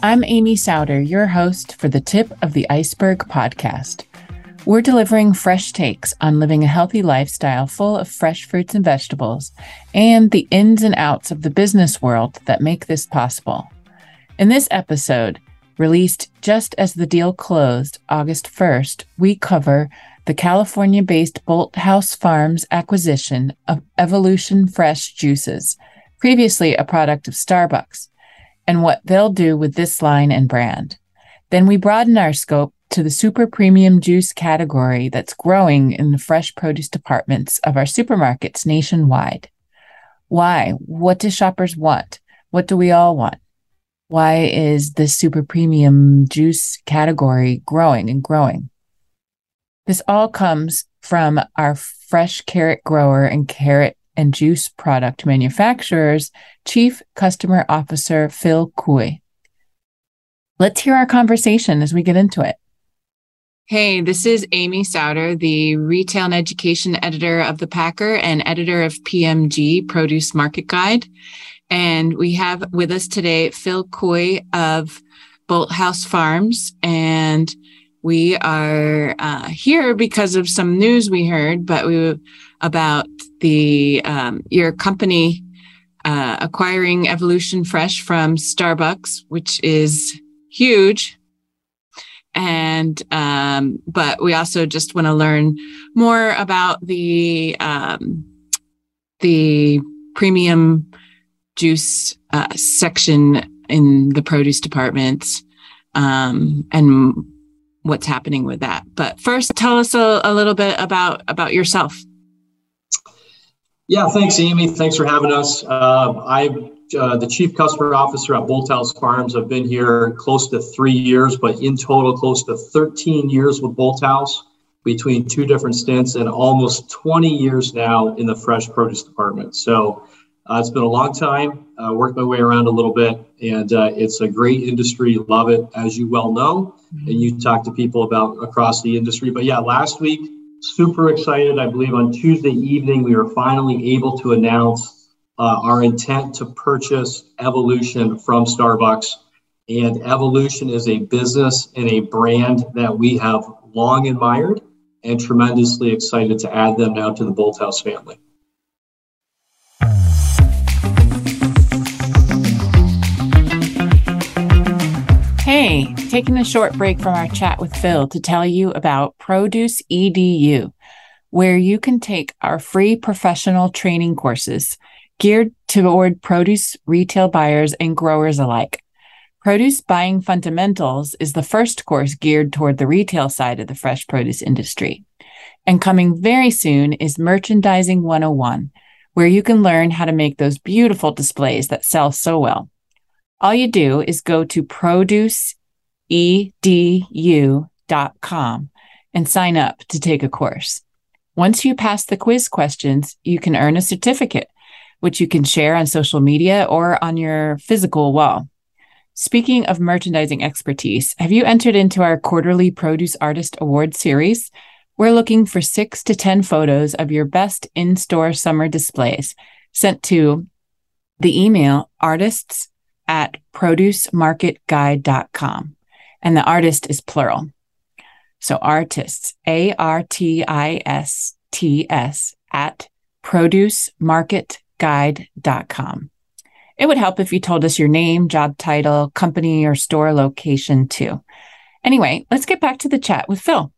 I'm Amy Sowder, your host for the Tip of the Iceberg podcast. We're delivering fresh takes on living a healthy lifestyle full of fresh fruits and vegetables and the ins and outs of the business world that make this possible. In this episode, released just as the deal closed August 1st, we cover the California based Bolthouse Farms acquisition of Evolution Fresh Juices, previously a product of Starbucks and what they'll do with this line and brand. Then we broaden our scope to the super premium juice category that's growing in the fresh produce departments of our supermarkets nationwide. Why? What do shoppers want? What do we all want? Why is the super premium juice category growing and growing? This all comes from our fresh carrot grower and carrot and juice product manufacturers Chief Customer Officer Phil Kooy. Let's hear our conversation as we get into it. Hey, this is Amy Sowder, the retail and education editor of The Packer and editor of PMG Produce Market Guide. And we have with us today Phil Kooy of Bolthouse Farms. And we are uh, here because of some news we heard, but we about the um, your company uh, acquiring Evolution Fresh from Starbucks, which is huge. And um, but we also just want to learn more about the um, the premium juice uh, section in the produce department um, and what's happening with that. But first, tell us a, a little bit about about yourself. Yeah, thanks, Amy. Thanks for having us. Uh, I'm uh, the chief customer officer at Bolthouse Farms. I've been here close to three years, but in total, close to 13 years with Bolthouse between two different stints and almost 20 years now in the fresh produce department. So uh, it's been a long time. Uh, worked my way around a little bit, and uh, it's a great industry. Love it, as you well know, and you talk to people about across the industry. But yeah, last week super excited. I believe on Tuesday evening, we were finally able to announce uh, our intent to purchase Evolution from Starbucks. And Evolution is a business and a brand that we have long admired and tremendously excited to add them now to the Bolthouse family. Hey, taking a short break from our chat with Phil to tell you about Produce EDU, where you can take our free professional training courses geared toward produce retail buyers and growers alike. Produce Buying Fundamentals is the first course geared toward the retail side of the fresh produce industry. And coming very soon is Merchandising 101, where you can learn how to make those beautiful displays that sell so well. All you do is go to produceedu.com and sign up to take a course. Once you pass the quiz questions, you can earn a certificate, which you can share on social media or on your physical wall. Speaking of merchandising expertise, have you entered into our quarterly Produce Artist Award series? We're looking for six to 10 photos of your best in store summer displays sent to the email artists at producemarketguide.com. And the artist is plural. So artists, A R T I S T S at producemarketguide.com. It would help if you told us your name, job title, company, or store location too. Anyway, let's get back to the chat with Phil.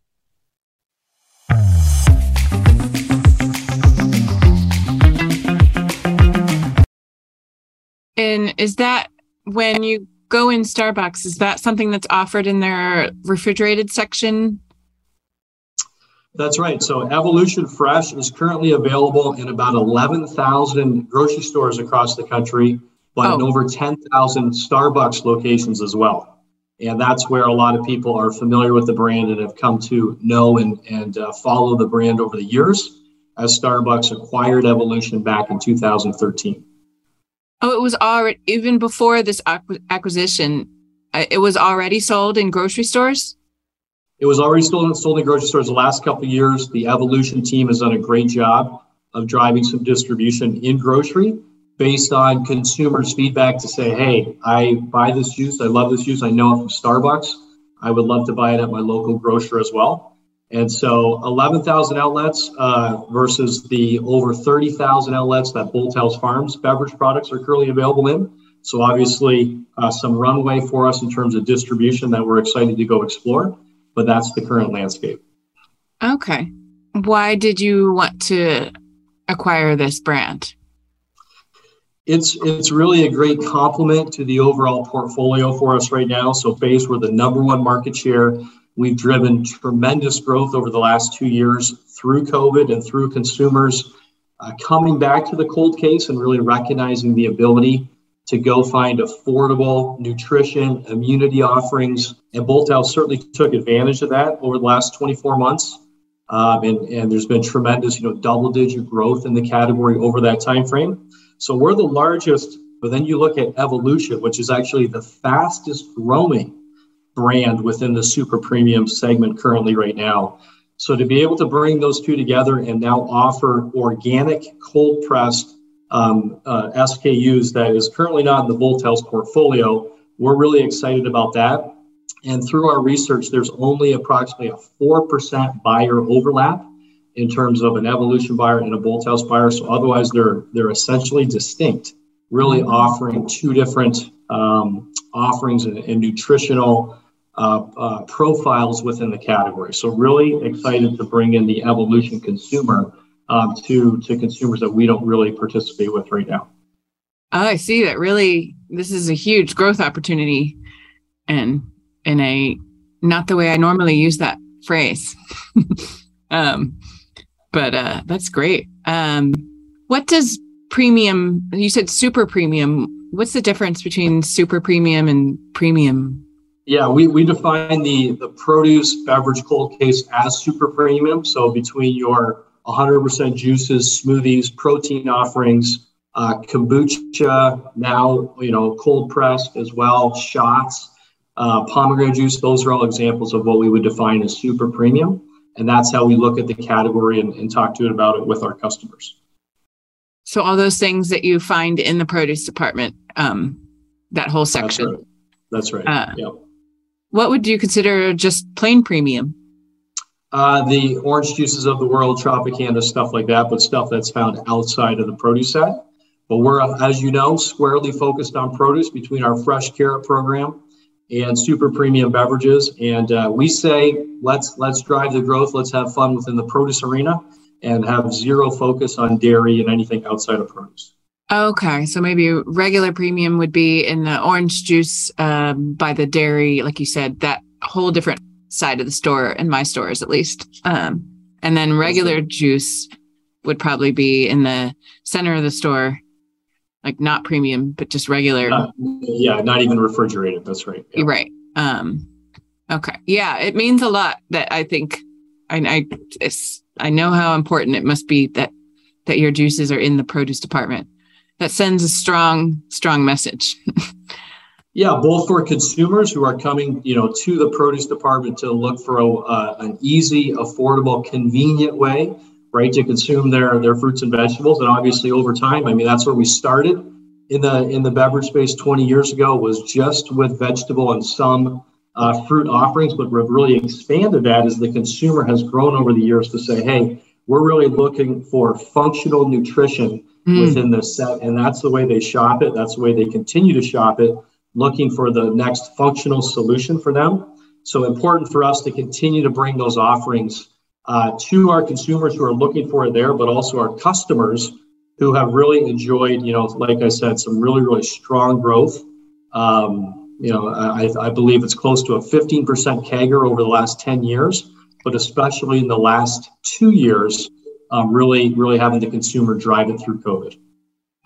And is that when you go in Starbucks, is that something that's offered in their refrigerated section? That's right. So Evolution Fresh is currently available in about 11,000 grocery stores across the country, but oh. in over 10,000 Starbucks locations as well. And that's where a lot of people are familiar with the brand and have come to know and, and uh, follow the brand over the years as Starbucks acquired Evolution back in 2013. Oh, it was already even before this acquisition. Uh, it was already sold in grocery stores. It was already sold, sold in grocery stores the last couple of years. The Evolution team has done a great job of driving some distribution in grocery. based on consumers' feedback to say, hey, I buy this juice, I love this juice, I know it from Starbucks. I would love to buy it at my local grocer as well. And so 11,000 outlets uh, versus the over 30,000 outlets that Bolthouse Farms beverage products are currently available in. So obviously uh, some runway for us in terms of distribution that we're excited to go explore, but that's the current landscape. Okay. Why did you want to acquire this brand? it's it's really a great complement to the overall portfolio for us right now. So base, we're the number one market share. We've driven tremendous growth over the last two years through COVID and through consumers uh, coming back to the cold case and really recognizing the ability to go find affordable nutrition, immunity offerings. And Bolthouse certainly took advantage of that over the last 24 months. Um, and, and there's been tremendous, you know, double digit growth in the category over that time frame. So we're the largest, but then you look at Evolution, which is actually the fastest growing brand within the super premium segment currently right now. So to be able to bring those two together and now offer organic cold pressed um, uh, SKUs that is currently not in the Bolthouse portfolio, we're really excited about that. And through our research, there's only approximately a 4% buyer overlap in terms of an evolution buyer and a Bolthouse buyer. So otherwise, they're they're essentially distinct, really offering two different um, offerings and, and nutritional uh, uh, profiles within the category. So really excited to bring in the evolution consumer um, to to consumers that we don't really participate with right now. Oh, I see that. Really, this is a huge growth opportunity, and in a not the way I normally use that phrase. um, but uh, that's great. Um, what does premium? You said super premium. What's the difference between super premium and premium? Yeah, we, we define the the produce beverage cold case as super premium. So between your 100% juices, smoothies, protein offerings, uh, kombucha, now you know cold pressed as well, shots, uh, pomegranate juice. Those are all examples of what we would define as super premium. And that's how we look at the category and, and talk to it about it with our customers. So all those things that you find in the produce department, um, that whole section. That's right. That's right. Uh, yeah. What would you consider just plain premium? Uh, the orange juices of the world, Tropicana, stuff like that, but stuff that's found outside of the produce side. But we're, as you know, squarely focused on produce between our fresh carrot program and super premium beverages. And uh, we say, let's let's drive the growth. Let's have fun within the produce arena, and have zero focus on dairy and anything outside of produce. Okay, so maybe regular premium would be in the orange juice um, by the dairy, like you said, that whole different side of the store in my stores at least. Um, and then regular juice would probably be in the center of the store like not premium, but just regular. Not, yeah, not even refrigerated. That's right. Yeah. Right. Um, okay. Yeah, it means a lot that I think I I I know how important it must be that that your juices are in the produce department. That sends a strong strong message. yeah, both for consumers who are coming, you know, to the produce department to look for a, uh, an easy, affordable, convenient way right, to consume their their fruits and vegetables. And obviously, over time, I mean, that's where we started in the in the beverage space 20 years ago was just with vegetable and some uh, fruit offerings, but we've really expanded that as the consumer has grown over the years to say, hey, we're really looking for functional nutrition mm. within the set, and that's the way they shop it. That's the way they continue to shop it, looking for the next functional solution for them. So important for us to continue to bring those offerings uh, to our consumers who are looking for it there, but also our customers who have really enjoyed, you know, like I said, some really, really strong growth. Um, you know, I, I believe it's close to a 15% CAGR over the last 10 years, but especially in the last two years, um, really, really having the consumer drive it through COVID.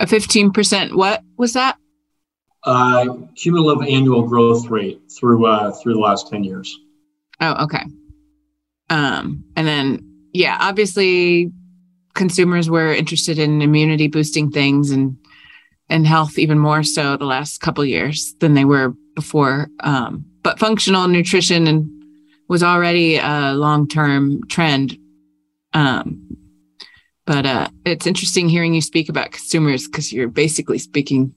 A 15%, what was that? Uh, cumulative annual growth rate through uh, through the last 10 years. Oh, okay. Um, and then, yeah, obviously, consumers were interested in immunity boosting things and and health even more so the last couple years than they were before. Um, but functional nutrition and was already a long term trend. Um, but uh, it's interesting hearing you speak about consumers because you're basically speaking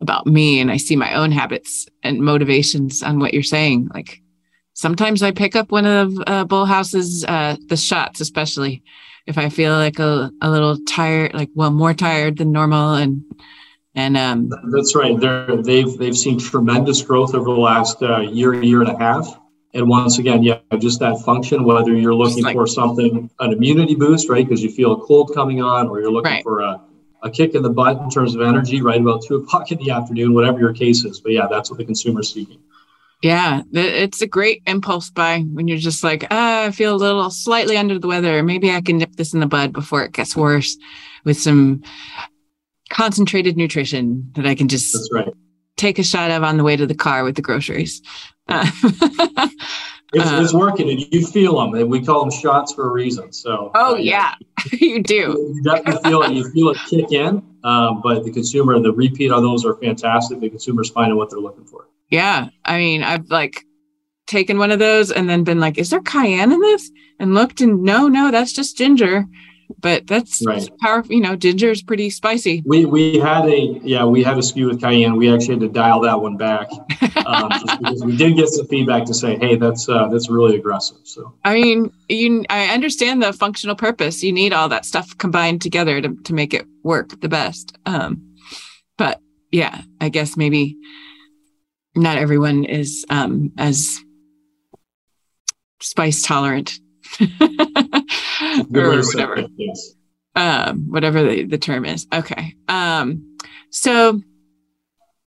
about me and I see my own habits and motivations on what you're saying. Like sometimes I pick up one of uh, Bolthouse's, uh, the shots, especially if I feel like a, a little tired, like, well, more tired than normal. And, and, um, that's right. They're, they've, they've seen tremendous growth over the last uh, year, year and a half. And once again, yeah, just that function, whether you're looking like, for something, an immunity boost, right? Because you feel a cold coming on, or you're looking right. for a, a kick in the butt in terms of energy, right? About two o'clock in the afternoon, whatever your case is. But yeah, that's what the consumer's seeking. Yeah, it's a great impulse buy when you're just like, ah, I feel a little slightly under the weather. Maybe I can nip this in the bud before it gets worse with some concentrated nutrition that I can just right. take a shot of on the way to the car with the groceries. Uh, it's, uh, it's, working and you feel them and we call them shots for a reason so. Oh uh, yeah. You do. You definitely feel it. You feel it kick in um, but the consumer the repeat on those are fantastic. The consumer's finding what they're looking for. Yeah. I mean i've like taken one of those and then been like is there cayenne in this? and looked and no no that's just ginger but that's right. powerful. You know, ginger is pretty spicy. We we had a yeah we had a SKU with cayenne. We actually had to dial that one back um, just because we did get some feedback to say, hey, that's uh, that's really aggressive. So I mean, you I understand the functional purpose. You need all that stuff combined together to to make it work the best. Um, but yeah, I guess maybe not everyone is um, as spice tolerant or whatever. Yes. Um, whatever the, the term is. Okay. Um, so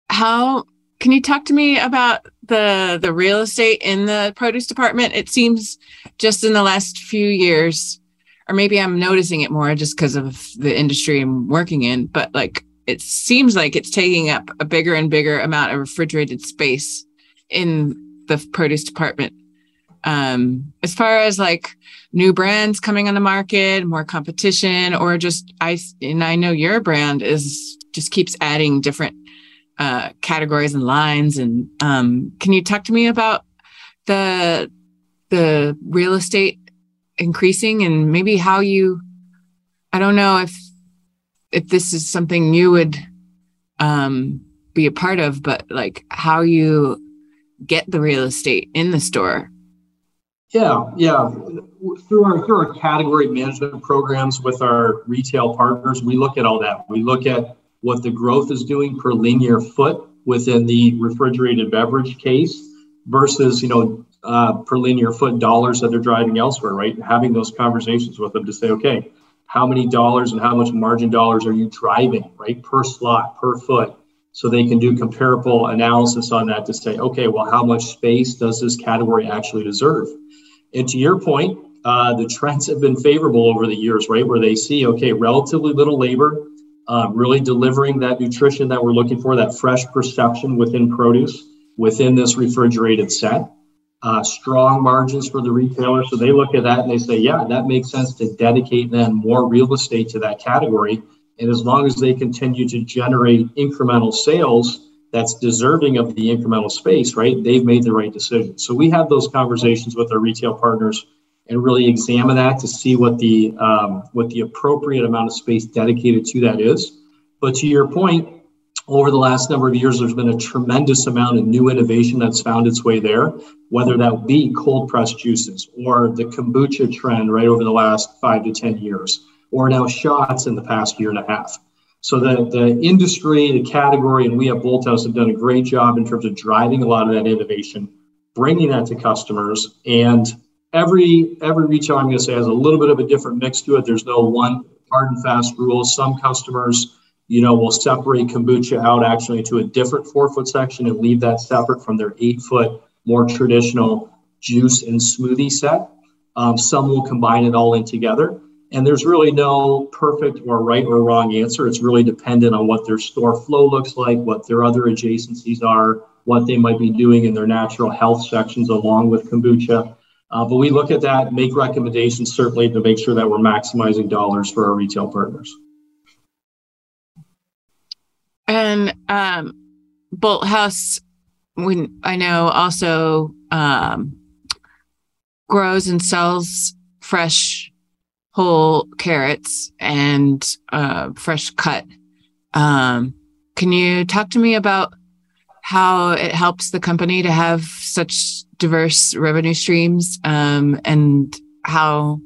how can you talk to me about the the real estate in the produce department? It seems just in the last few years, or maybe I'm noticing it more just because of the industry I'm working in, but like it seems like it's taking up a bigger and bigger amount of refrigerated space in the produce department um, as far as like new brands coming on the market, more competition, or just I and I know your brand is just keeps adding different uh, categories and lines. And um, can you talk to me about the the real estate increasing and maybe how you? I don't know if if this is something you would um, be a part of, but like how you get the real estate in the store yeah, yeah. Through our through our category management programs with our retail partners, we look at all that. We look at what the growth is doing per linear foot within the refrigerated beverage case versus you know uh, per linear foot dollars that they're driving elsewhere. Right, having those conversations with them to say, okay, how many dollars and how much margin dollars are you driving? Right, per slot, per foot so they can do comparable analysis on that to say, okay, well, how much space does this category actually deserve? And to your point, uh, the trends have been favorable over the years, right? Where they see, okay, relatively little labor, uh, really delivering that nutrition that we're looking for, that fresh perception within produce, within this refrigerated set. Uh, strong margins for the retailer. So they look at that and they say, yeah, that makes sense to dedicate then more real estate to that category. And as long as they continue to generate incremental sales, that's deserving of the incremental space, right? They've made the right decision. So we have those conversations with our retail partners and really examine that to see what the um, what the appropriate amount of space dedicated to that is. But to your point, over the last number of years, there's been a tremendous amount of new innovation that's found its way there, whether that be cold pressed juices or the kombucha trend right over the last five to 10 years, or now shots in the past year and a half. So the, the industry, the category, and we at Bolthouse have done a great job in terms of driving a lot of that innovation, bringing that to customers. And every every retail I'm going to say, has a little bit of a different mix to it. There's no one hard and fast rule. Some customers, you know, will separate kombucha out actually to a different four foot section and leave that separate from their eight foot more traditional juice and smoothie set. Um, some will combine it all in together. And there's really no perfect or right or wrong answer. It's really dependent on what their store flow looks like, what their other adjacencies are, what they might be doing in their natural health sections along with kombucha. Uh, but we look at that, make recommendations certainly to make sure that we're maximizing dollars for our retail partners. And um, Bolthouse, when I know also um, grows and sells fresh whole carrots and uh, fresh cut. Um, can you talk to me about how it helps the company to have such diverse revenue streams um, and how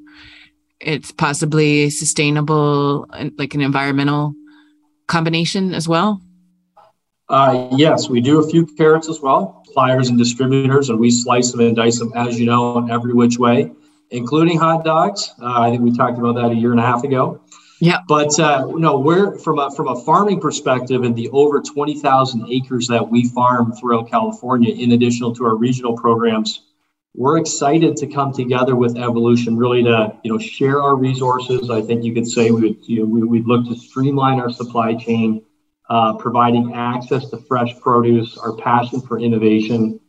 it's possibly sustainable, like an environmental combination as well? Uh, yes, we do a few carrots as well, suppliers and distributors, and we slice them and dice them, as you know, in every which way, including hot dogs. Uh, I think we talked about that a year and a half ago. Yeah. But uh, no, we're from a from a farming perspective, and the over twenty thousand acres that we farm throughout California, in addition to our regional programs, we're excited to come together with Evolution, really to you know share our resources. I think you could say we would you know, we, would look to streamline our supply chain, uh, providing access to fresh produce, our passion for innovation.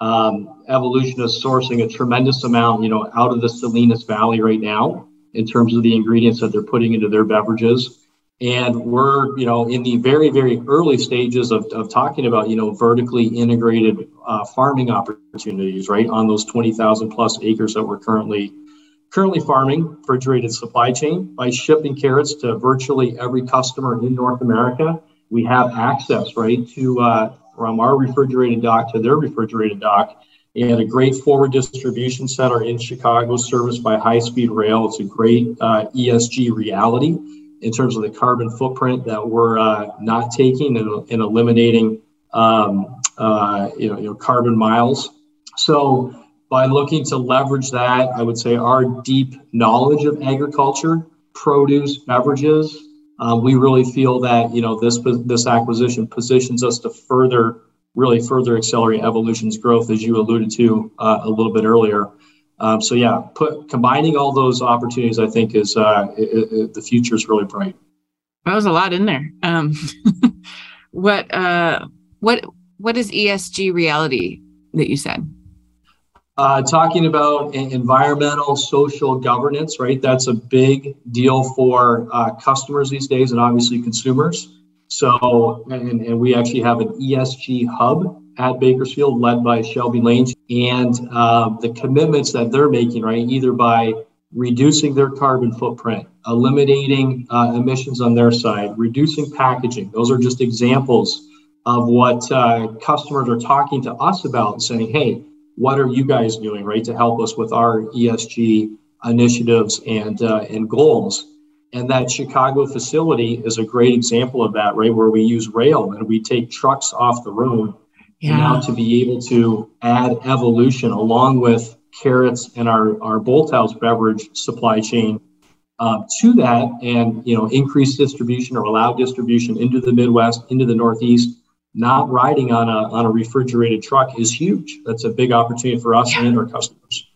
Um, Evolution is sourcing a tremendous amount, you know, out of the Salinas Valley right now in terms of the ingredients that they're putting into their beverages. And we're, you know, in the very, very early stages of, of talking about, you know, vertically integrated uh, farming opportunities, right, on those 20,000 plus acres that we're currently currently farming refrigerated supply chain by shipping carrots to virtually every customer in North America. We have access, right, to uh, from our refrigerated dock to their refrigerated dock and a great forward distribution center in Chicago, serviced by high speed rail. It's a great uh, ESG reality in terms of the carbon footprint that we're uh, not taking and, and eliminating um, uh, you, know, you know, carbon miles. So, by looking to leverage that, I would say our deep knowledge of agriculture, produce, beverages, uh, we really feel that you know this this acquisition positions us to further really further accelerate evolution's growth, as you alluded to uh, a little bit earlier. Um, so yeah, put combining all those opportunities, I think, is uh, it, it, the future is really bright. That was a lot in there. Um, what uh, what what is ESG reality that you said? Uh, talking about environmental, social governance, right? That's a big deal for uh, customers these days, and obviously consumers. So, and, and we actually have an ESG hub at Bakersfield led by Shelby Lane and uh, the commitments that they're making, right, either by reducing their carbon footprint, eliminating uh, emissions on their side, reducing packaging. Those are just examples of what uh, customers are talking to us about, saying, hey, what are you guys doing, right, to help us with our ESG initiatives and, uh, and goals? And that Chicago facility is a great example of that, right? Where we use rail and we take trucks off the road. Yeah. now to be able to add evolution along with carrots and our, our Bolthouse beverage supply chain uh, to that and you know increase distribution or allow distribution into the Midwest, into the Northeast, not riding on a on a refrigerated truck is huge. That's a big opportunity for us yeah. and our customers.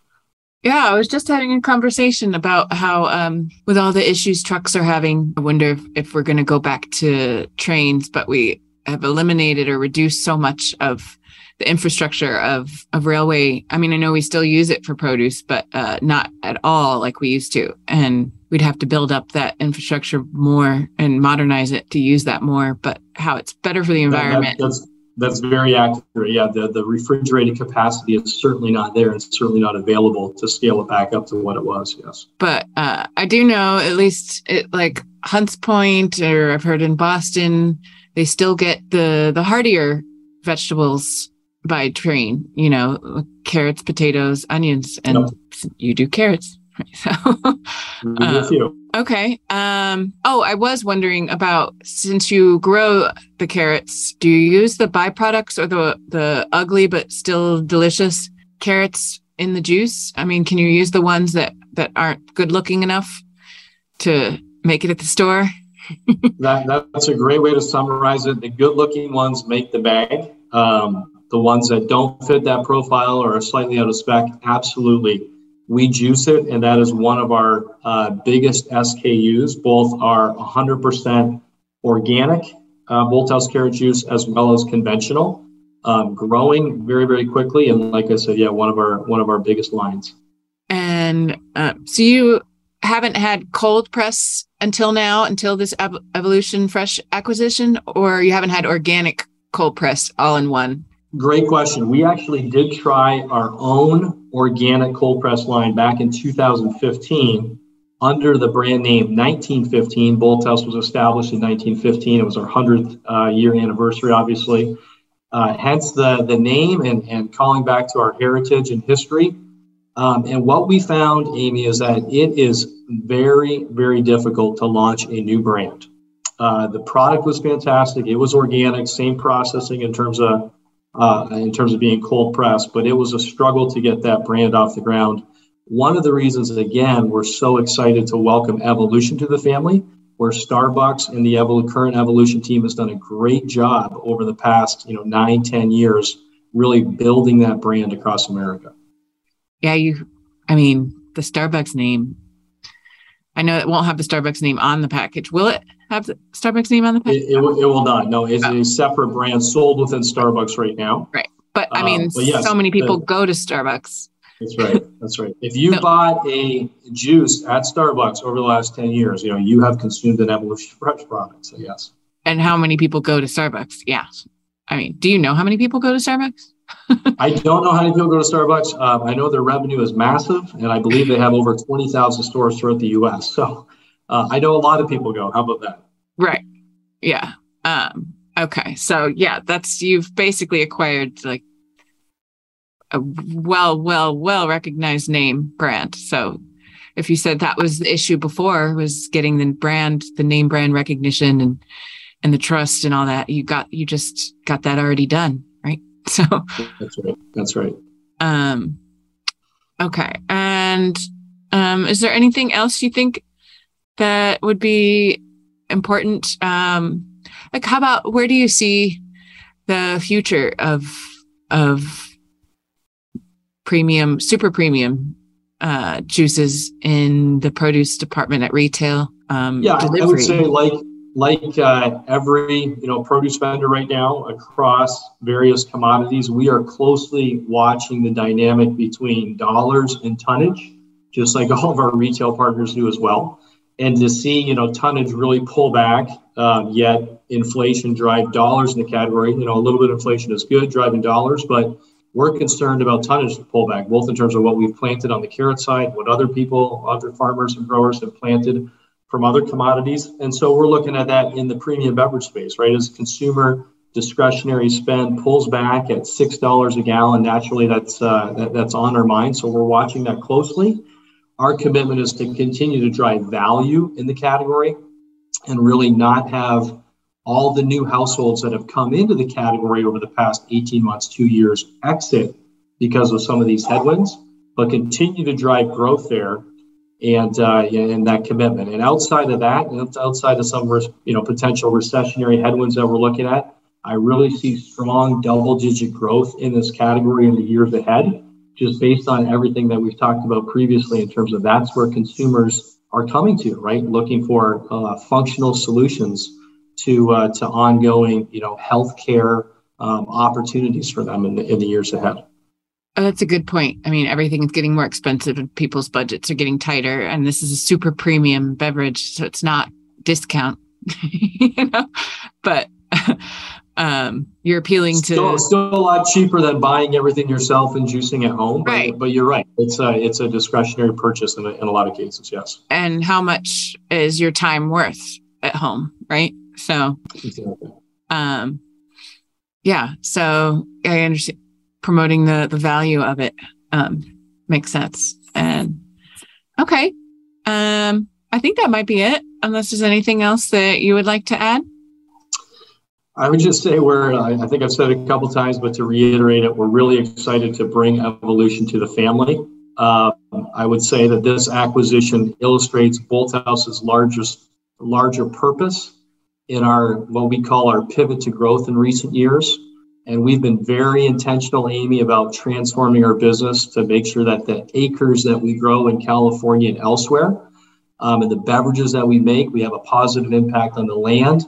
Yeah, I was just having a conversation about how, um, with all the issues trucks are having, I wonder if, if we're going to go back to trains, but we have eliminated or reduced so much of the infrastructure of of railway. I mean, I know we still use it for produce, but uh, not at all like we used to. And we'd have to build up that infrastructure more and modernize it to use that more. But how it's better for the environment. That, that's very accurate. Yeah, the, the refrigerated capacity is certainly not there and certainly not available to scale it back up to what it was. Yes. But uh, I do know at least it, like Hunts Point, or I've heard in Boston, they still get the the hardier vegetables by train. You know, carrots, potatoes, onions, and yep. you do carrots. So, uh, okay. Um, oh, I was wondering about since you grow the carrots, do you use the byproducts or the the ugly but still delicious carrots in the juice? I mean, can you use the ones that that aren't good looking enough to make it at the store? that, that's a great way to summarize it. The good looking ones make the bag. Um, the ones that don't fit that profile or are slightly out of spec, absolutely we juice it, and that is one of our uh, biggest SKUs. Both are 100% organic uh, Bolthouse carrot juice as well as conventional, um, growing very very quickly. And like I said, yeah, one of our one of our biggest lines. And uh, so you haven't had cold press until now, until this Ev- Evolution Fresh acquisition, or you haven't had organic cold press all in one Great question. We actually did try our own organic cold press line back in 2015. under the brand name 1915. Bolthouse was established in 1915. It was our 100th uh, year anniversary, obviously. Uh, hence the, the name and, and calling back to our heritage and history. Um, and what we found, Amy, is that it is very, very difficult to launch a new brand. Uh, the product was fantastic. It was organic, same processing in terms of uh, in terms of being cold pressed, but it was a struggle to get that brand off the ground. One of the reasons, again, we're so excited to welcome Evolution to the family, where Starbucks and the Evol- current Evolution team has done a great job over the past, you know, nine, ten years, really building that brand across America. Yeah, you. I mean, the Starbucks name. I know it won't have the Starbucks name on the package. Will it have Starbucks name on the package? It, it, it will not. No, it's oh. a separate brand sold within Starbucks right now. Right, but I mean, um, but yes, so many people the, go to Starbucks that's right. That's right. If you no. bought a juice at Starbucks over the last 10 years, you know, you have consumed an Evolution Fresh product. So, yes. And how many people go to Starbucks? Yeah. I mean, do you know how many people go to Starbucks? I don't know how many people go to Starbucks. Um, I know their revenue is massive, and I believe they have over 20,000 stores throughout the U.S. So uh, I know a lot of people go. How about that? Right. Yeah. Um, okay. So, yeah, that's you've basically acquired like a well, well, well recognized name brand. So if you said that was the issue before was getting the brand, the name brand recognition and and the trust and all that, you got you just got that already done, right? So that's right. That's right. Um okay. And um is there anything else you think that would be important? Um like how about where do you see the future of of premium, super premium uh, juices in the produce department at retail. Um, yeah, delivery. I would say like like uh, every you know produce vendor right now across various commodities, we are closely watching the dynamic between dollars and tonnage, just like all of our retail partners do as well. And to see you know tonnage really pull back, um, yet inflation drive dollars in the category. You know a little bit of inflation is good, driving dollars, but we're concerned about tonnage pullback, both in terms of what we've planted on the carrot side, what other people, other farmers and growers have planted from other commodities. And so we're looking at that in the premium beverage space, right? As consumer discretionary spend pulls back at six dollars a gallon, naturally that's uh, that, that's on our mind. So we're watching that closely. Our commitment is to continue to drive value in the category and really not have all the new households that have come into the category over the past 18 months, two years exit because of some of these headwinds, but continue to drive growth there and uh, that commitment. And outside of that, outside of some you know potential recessionary headwinds that we're looking at, I really see strong double-digit growth in this category in the years ahead, just based on everything that we've talked about previously in terms of that's where consumers are coming to, right? Looking for uh, functional solutions to uh, to ongoing you know healthcare um, opportunities for them in the, in the years ahead. Oh, that's a good point. I mean, everything is getting more expensive and people's budgets are getting tighter. And this is a super premium beverage, so it's not discount, you know. But um, you're appealing to still a lot cheaper than buying everything yourself and juicing at home. Right. But, but you're right. It's a it's a discretionary purchase in a, in a lot of cases. Yes. And how much is your time worth at home? Right. So, um, yeah. So I understand promoting the the value of it um, makes sense. And okay, um, I think that might be it. Unless there's anything else that you would like to add. I would just say we're, I think I've said it a couple times, but to reiterate it, we're really excited to bring evolution to the family. Uh, I would say that this acquisition illustrates Bolthouse's largest, larger purpose in our what we call our pivot to growth in recent years. And we've been very intentional, Amy, about transforming our business to make sure that the acres that we grow in California and elsewhere, um, and the beverages that we make, we have a positive impact on the land,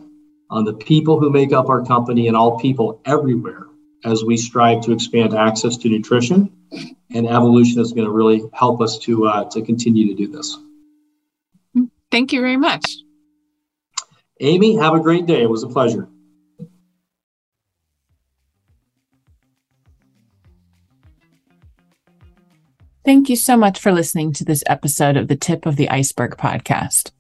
on the people who make up our company, and all people everywhere as we strive to expand access to nutrition. And evolution is going to really help us to uh, to continue to do this. Thank you very much. Amy, have a great day. It was a pleasure. Thank you so much for listening to this episode of the Tip of the Iceberg podcast.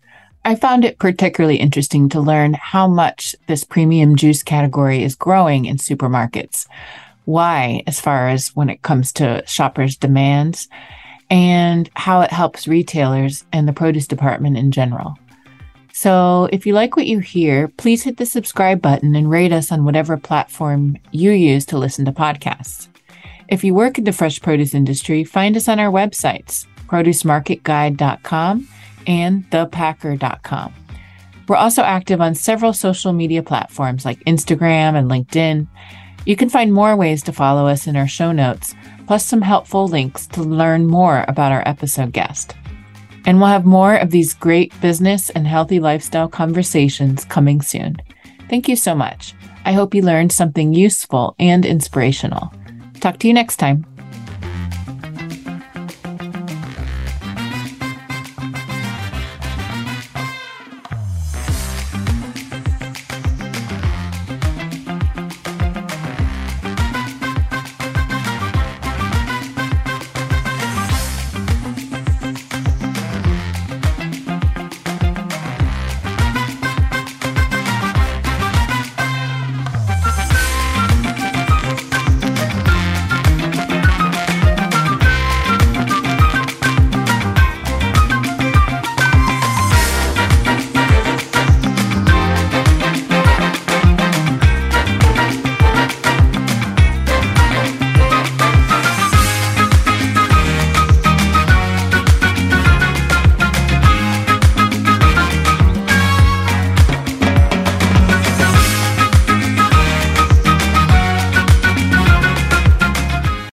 I found it particularly interesting to learn how much this premium juice category is growing in supermarkets. Why, as far as when it comes to shoppers' demands, and how it helps retailers and the produce department in general. So, if you like what you hear, please hit the subscribe button and rate us on whatever platform you use to listen to podcasts. If you work in the fresh produce industry, find us on our websites, producemarketguide.com and thepacker.com. We're also active on several social media platforms like Instagram and LinkedIn. You can find more ways to follow us in our show notes, plus some helpful links to learn more about our episode guest. And we'll have more of these great business and healthy lifestyle conversations coming soon. Thank you so much. I hope you learned something useful and inspirational. Talk to you next time.